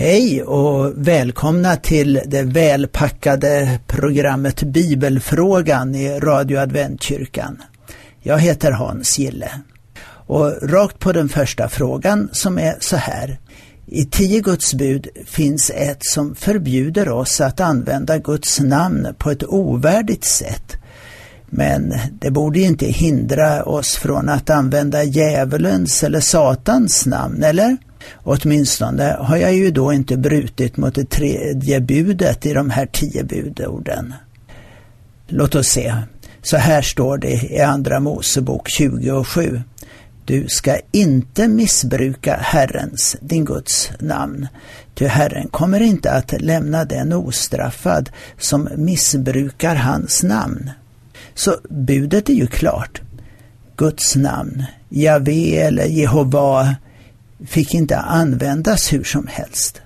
Hej och välkomna till det välpackade programmet Bibelfrågan i Radio Adventkyrkan. Jag heter Hans Gille. Och rakt på den första frågan som är så här. I tio Guds bud finns ett som förbjuder oss att använda Guds namn på ett ovärdigt sätt. Men det borde inte hindra oss från att använda djävulens eller Satans namn, eller? Åtminstone har jag ju då inte brutit mot det tredje budet i de här tio budorden. Låt oss se. Så här står det i Andra Mosebok 20 och 7. Du ska inte missbruka Herrens, din Guds namn, ty Herren kommer inte att lämna den ostraffad som missbrukar hans namn. Så budet är ju klart. Guds namn, Javé eller Jehova, fick inte användas hur som helst.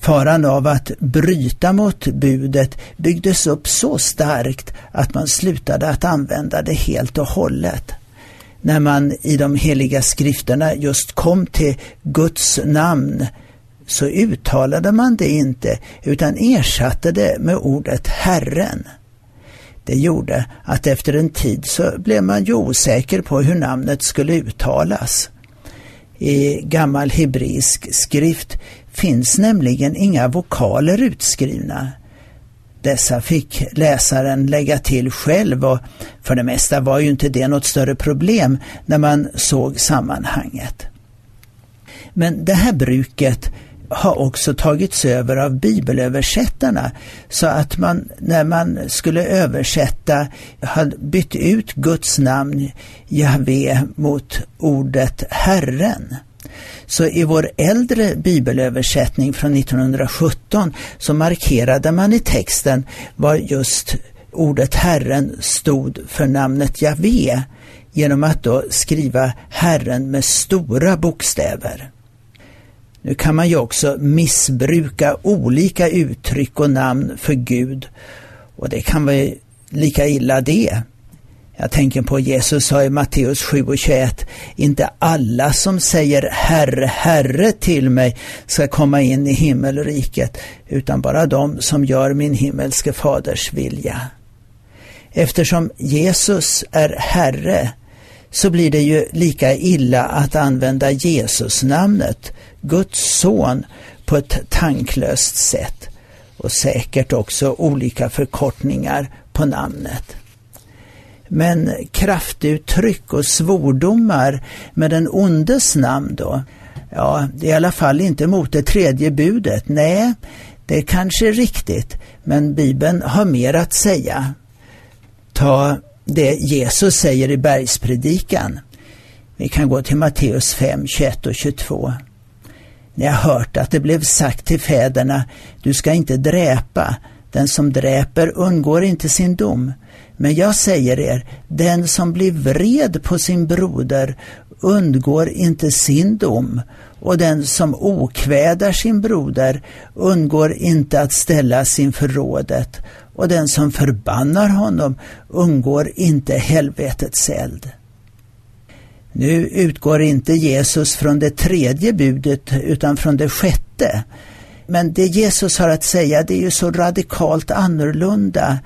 Faran av att bryta mot budet byggdes upp så starkt att man slutade att använda det helt och hållet. När man i de heliga skrifterna just kom till Guds namn så uttalade man det inte utan ersatte det med ordet Herren. Det gjorde att efter en tid så blev man ju osäker på hur namnet skulle uttalas. I gammal hebreisk skrift finns nämligen inga vokaler utskrivna. Dessa fick läsaren lägga till själv och för det mesta var ju inte det något större problem när man såg sammanhanget. Men det här bruket har också tagits över av bibelöversättarna så att man när man skulle översätta hade bytt ut Guds namn Jahve mot ordet Herren. Så i vår äldre bibelöversättning från 1917 så markerade man i texten vad just ordet Herren stod för namnet Jahve genom att då skriva Herren med stora bokstäver. Nu kan man ju också missbruka olika uttryck och namn för Gud och det kan vara lika illa det. Jag tänker på Jesus sa i Matteus 7 och 21, inte alla som säger Herre, Herre till mig ska komma in i himmelriket, utan bara de som gör min himmelske faders vilja. Eftersom Jesus är Herre så blir det ju lika illa att använda Jesusnamnet, Guds son, på ett tanklöst sätt och säkert också olika förkortningar på namnet. Men kraftuttryck och svordomar med den ondes namn då? Ja, det är i alla fall inte mot det tredje budet. Nej, det är kanske är riktigt, men Bibeln har mer att säga. Ta det Jesus säger i bergspredikan. Vi kan gå till Matteus 5, 21 och 22. Ni har hört att det blev sagt till fäderna, du ska inte dräpa, den som dräper undgår inte sin dom. Men jag säger er, den som blir vred på sin broder undgår inte sin dom och den som okvädar sin broder undgår inte att ställas inför rådet och den som förbannar honom undgår inte helvetets eld. Nu utgår inte Jesus från det tredje budet utan från det sjätte. Men det Jesus har att säga det är ju så radikalt annorlunda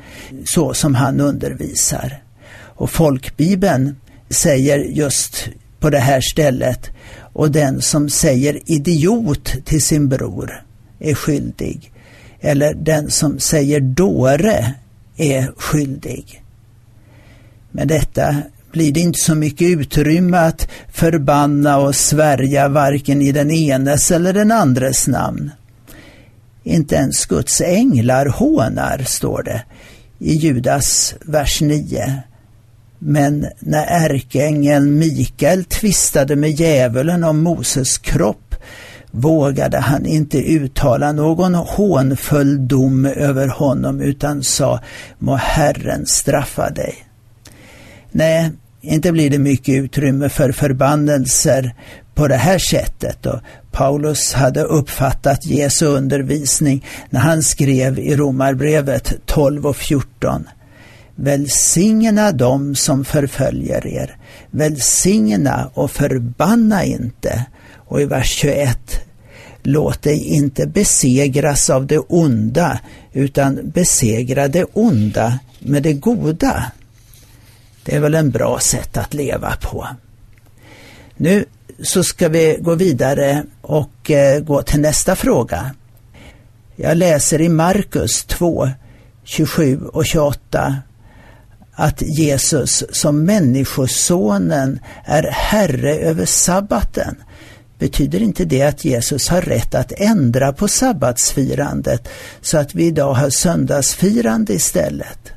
så som han undervisar. Och folkbibeln säger just på det här stället och den som säger idiot till sin bror är skyldig. Eller den som säger dåre är skyldig. Med detta blir det inte så mycket utrymme att förbanna och svärja varken i den enes eller den andres namn. Inte ens Guds änglar hånar, står det i Judas vers 9. Men när ärkeängeln Mikael tvistade med djävulen om Moses kropp vågade han inte uttala någon hånfull dom över honom utan sa må Herren straffa dig. Nej, inte blir det mycket utrymme för förbannelser på det här sättet och Paulus hade uppfattat Jesu undervisning när han skrev i Romarbrevet 12 och 14. Välsigna dem som förföljer er, välsigna och förbanna inte. Och i vers 21. låt dig inte besegras av det onda, utan besegra det onda med det goda. Det är väl en bra sätt att leva på. Nu så ska vi gå vidare och eh, gå till nästa fråga. Jag läser i Markus 2, 27 och 28 att Jesus som Människosonen är Herre över sabbaten. Betyder inte det att Jesus har rätt att ändra på sabbatsfirandet så att vi idag har söndagsfirande istället?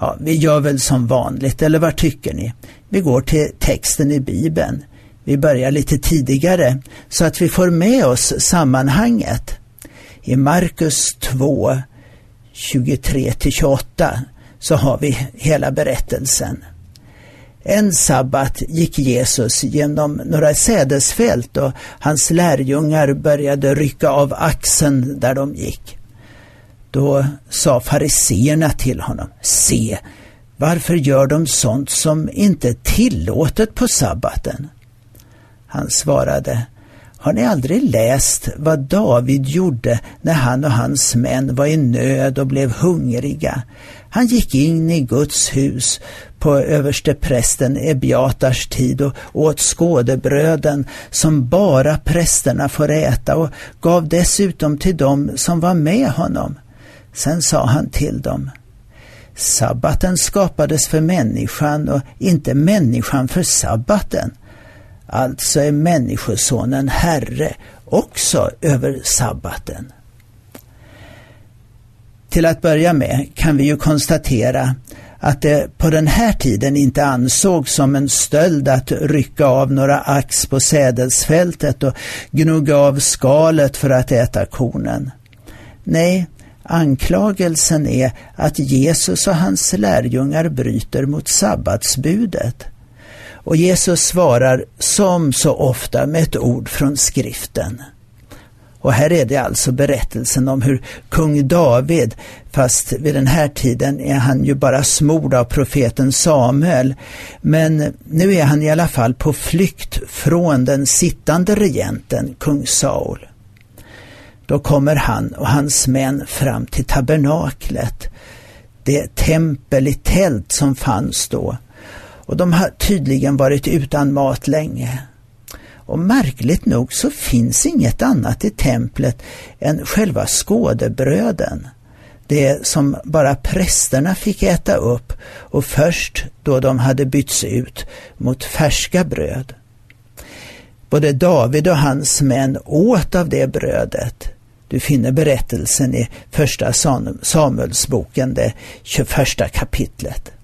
Ja, vi gör väl som vanligt, eller vad tycker ni? Vi går till texten i Bibeln. Vi börjar lite tidigare så att vi får med oss sammanhanget. I Markus 2, 23-28 så har vi hela berättelsen. En sabbat gick Jesus genom några sädesfält och hans lärjungar började rycka av axeln där de gick. Då sa fariseerna till honom, se, varför gör de sånt som inte är tillåtet på sabbaten? Han svarade, har ni aldrig läst vad David gjorde när han och hans män var i nöd och blev hungriga? Han gick in i Guds hus på översteprästen Ebiatars tid och åt skådebröden som bara prästerna får äta och gav dessutom till dem som var med honom. Sen sa han till dem, Sabbaten skapades för människan och inte människan för sabbaten. Alltså är Människosonen Herre också över sabbaten. Till att börja med kan vi ju konstatera att det på den här tiden inte ansågs som en stöld att rycka av några ax på sädesfältet och gnugga av skalet för att äta kornen. Nej, anklagelsen är att Jesus och hans lärjungar bryter mot sabbatsbudet. Och Jesus svarar som så ofta med ett ord från skriften. Och här är det alltså berättelsen om hur kung David, fast vid den här tiden är han ju bara smord av profeten Samuel, men nu är han i alla fall på flykt från den sittande regenten, kung Saul. Då kommer han och hans män fram till tabernaklet, det tempel i tält som fanns då. Och de har tydligen varit utan mat länge. Och märkligt nog så finns inget annat i templet än själva skådebröden. Det som bara prästerna fick äta upp och först då de hade bytts ut mot färska bröd. Både David och hans män åt av det brödet. Du finner berättelsen i första Samuelsboken, det 21 kapitlet.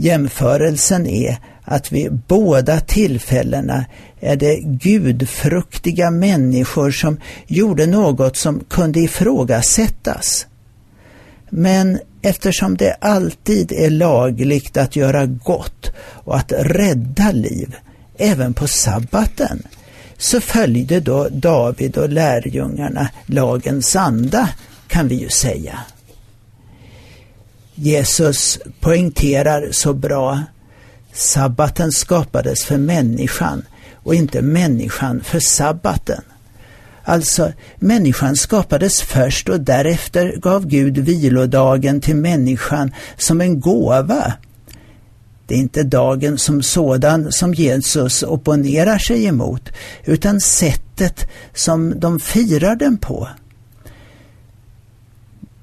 Jämförelsen är att vid båda tillfällena är det gudfruktiga människor som gjorde något som kunde ifrågasättas. Men eftersom det alltid är lagligt att göra gott och att rädda liv, även på sabbaten, så följde då David och lärjungarna lagens anda, kan vi ju säga. Jesus poängterar så bra Sabbaten skapades för människan och inte människan för sabbaten. Alltså, människan skapades först och därefter gav Gud vilodagen till människan som en gåva. Det är inte dagen som sådan som Jesus opponerar sig emot, utan sättet som de firar den på.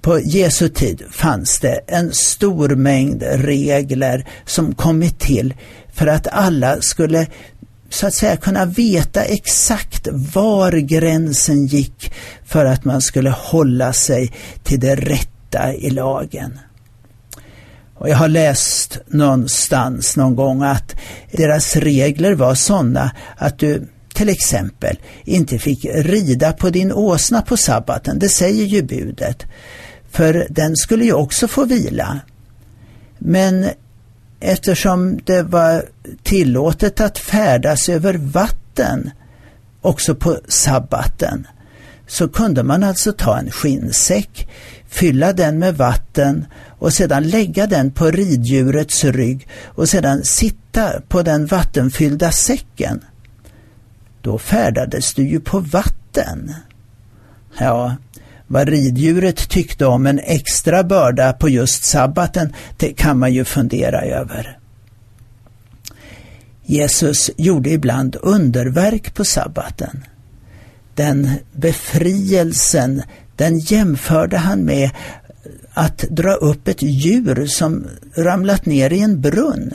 På Jesu tid fanns det en stor mängd regler som kommit till för att alla skulle så att säga kunna veta exakt var gränsen gick för att man skulle hålla sig till det rätta i lagen. Och jag har läst någonstans någon gång att deras regler var sådana att du till exempel inte fick rida på din åsna på sabbaten, det säger ju budet. För den skulle ju också få vila. Men eftersom det var tillåtet att färdas över vatten också på sabbaten så kunde man alltså ta en skinnsäck, fylla den med vatten och sedan lägga den på riddjurets rygg och sedan sitta på den vattenfyllda säcken. Då färdades du ju på vatten. Ja, vad riddjuret tyckte om en extra börda på just sabbaten, det kan man ju fundera över. Jesus gjorde ibland underverk på sabbaten. Den befrielsen, den jämförde han med att dra upp ett djur som ramlat ner i en brunn.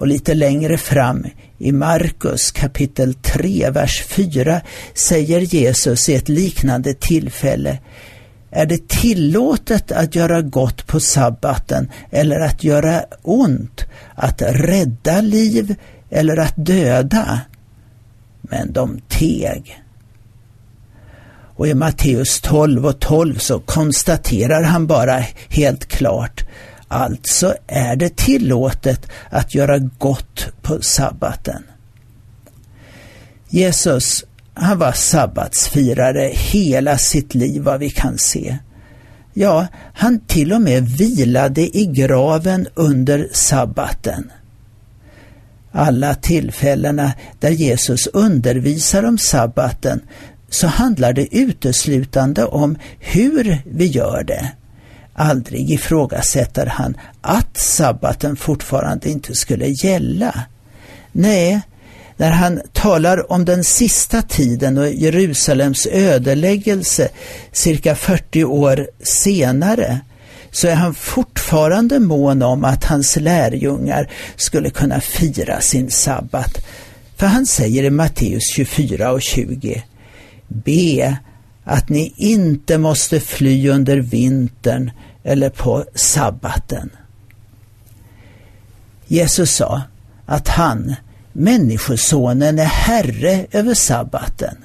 Och lite längre fram i Markus kapitel 3, vers 4 säger Jesus i ett liknande tillfälle är det tillåtet att göra gott på sabbaten eller att göra ont, att rädda liv eller att döda? Men de teg. Och i Matteus 12 och 12 så konstaterar han bara helt klart Alltså är det tillåtet att göra gott på sabbaten. Jesus, han var sabbatsfirare hela sitt liv vad vi kan se. Ja, han till och med vilade i graven under sabbaten. Alla tillfällena där Jesus undervisar om sabbaten så handlar det uteslutande om hur vi gör det. Aldrig ifrågasätter han att sabbaten fortfarande inte skulle gälla. Nej, när han talar om den sista tiden och Jerusalems ödeläggelse cirka 40 år senare så är han fortfarande mån om att hans lärjungar skulle kunna fira sin sabbat. För han säger i Matteus 24 och 20 Be att ni inte måste fly under vintern eller på sabbaten. Jesus sa att han, Människosonen, är herre över sabbaten.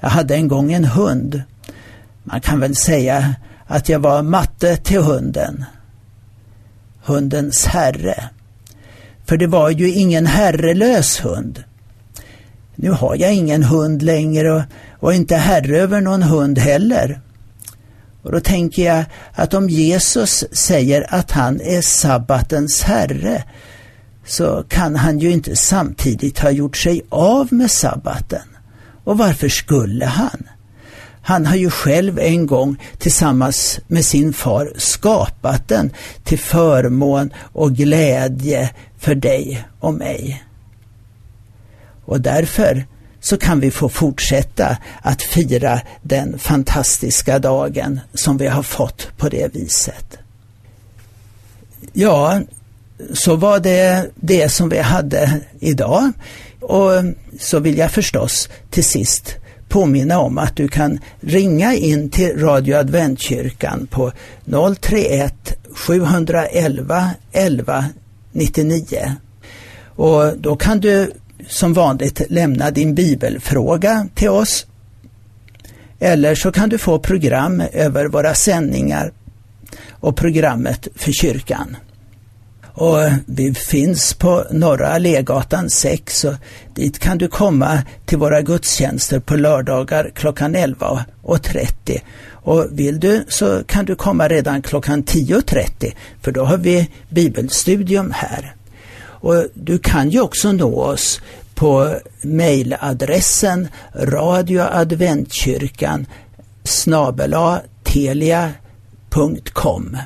Jag hade en gång en hund. Man kan väl säga att jag var matte till hunden. Hundens herre. För det var ju ingen herrelös hund. Nu har jag ingen hund längre och, och inte herre över någon hund heller. Och då tänker jag att om Jesus säger att han är sabbatens herre så kan han ju inte samtidigt ha gjort sig av med sabbaten. Och varför skulle han? Han har ju själv en gång tillsammans med sin far skapat den till förmån och glädje för dig och mig. Och därför så kan vi få fortsätta att fira den fantastiska dagen som vi har fått på det viset. Ja, så var det det som vi hade idag. Och så vill jag förstås till sist påminna om att du kan ringa in till Radio Adventkyrkan på 031 711 11 99. Och då kan du som vanligt lämna din bibelfråga till oss. Eller så kan du få program över våra sändningar och programmet för kyrkan. Och vi finns på Norra Allégatan 6 och dit kan du komma till våra gudstjänster på lördagar klockan 11.30. Och vill du så kan du komma redan klockan 10.30 för då har vi bibelstudium här. Och du kan ju också nå oss på mejladressen radioadventkyrkan snabela telia.com.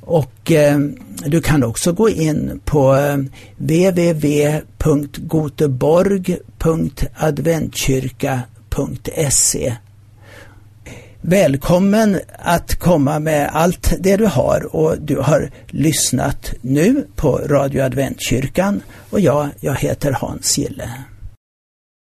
Och eh, du kan också gå in på eh, www.goteborg.adventkyrka.se Välkommen att komma med allt det du har och du har lyssnat nu på Radio Adventkyrkan och jag, jag heter Hans Gille.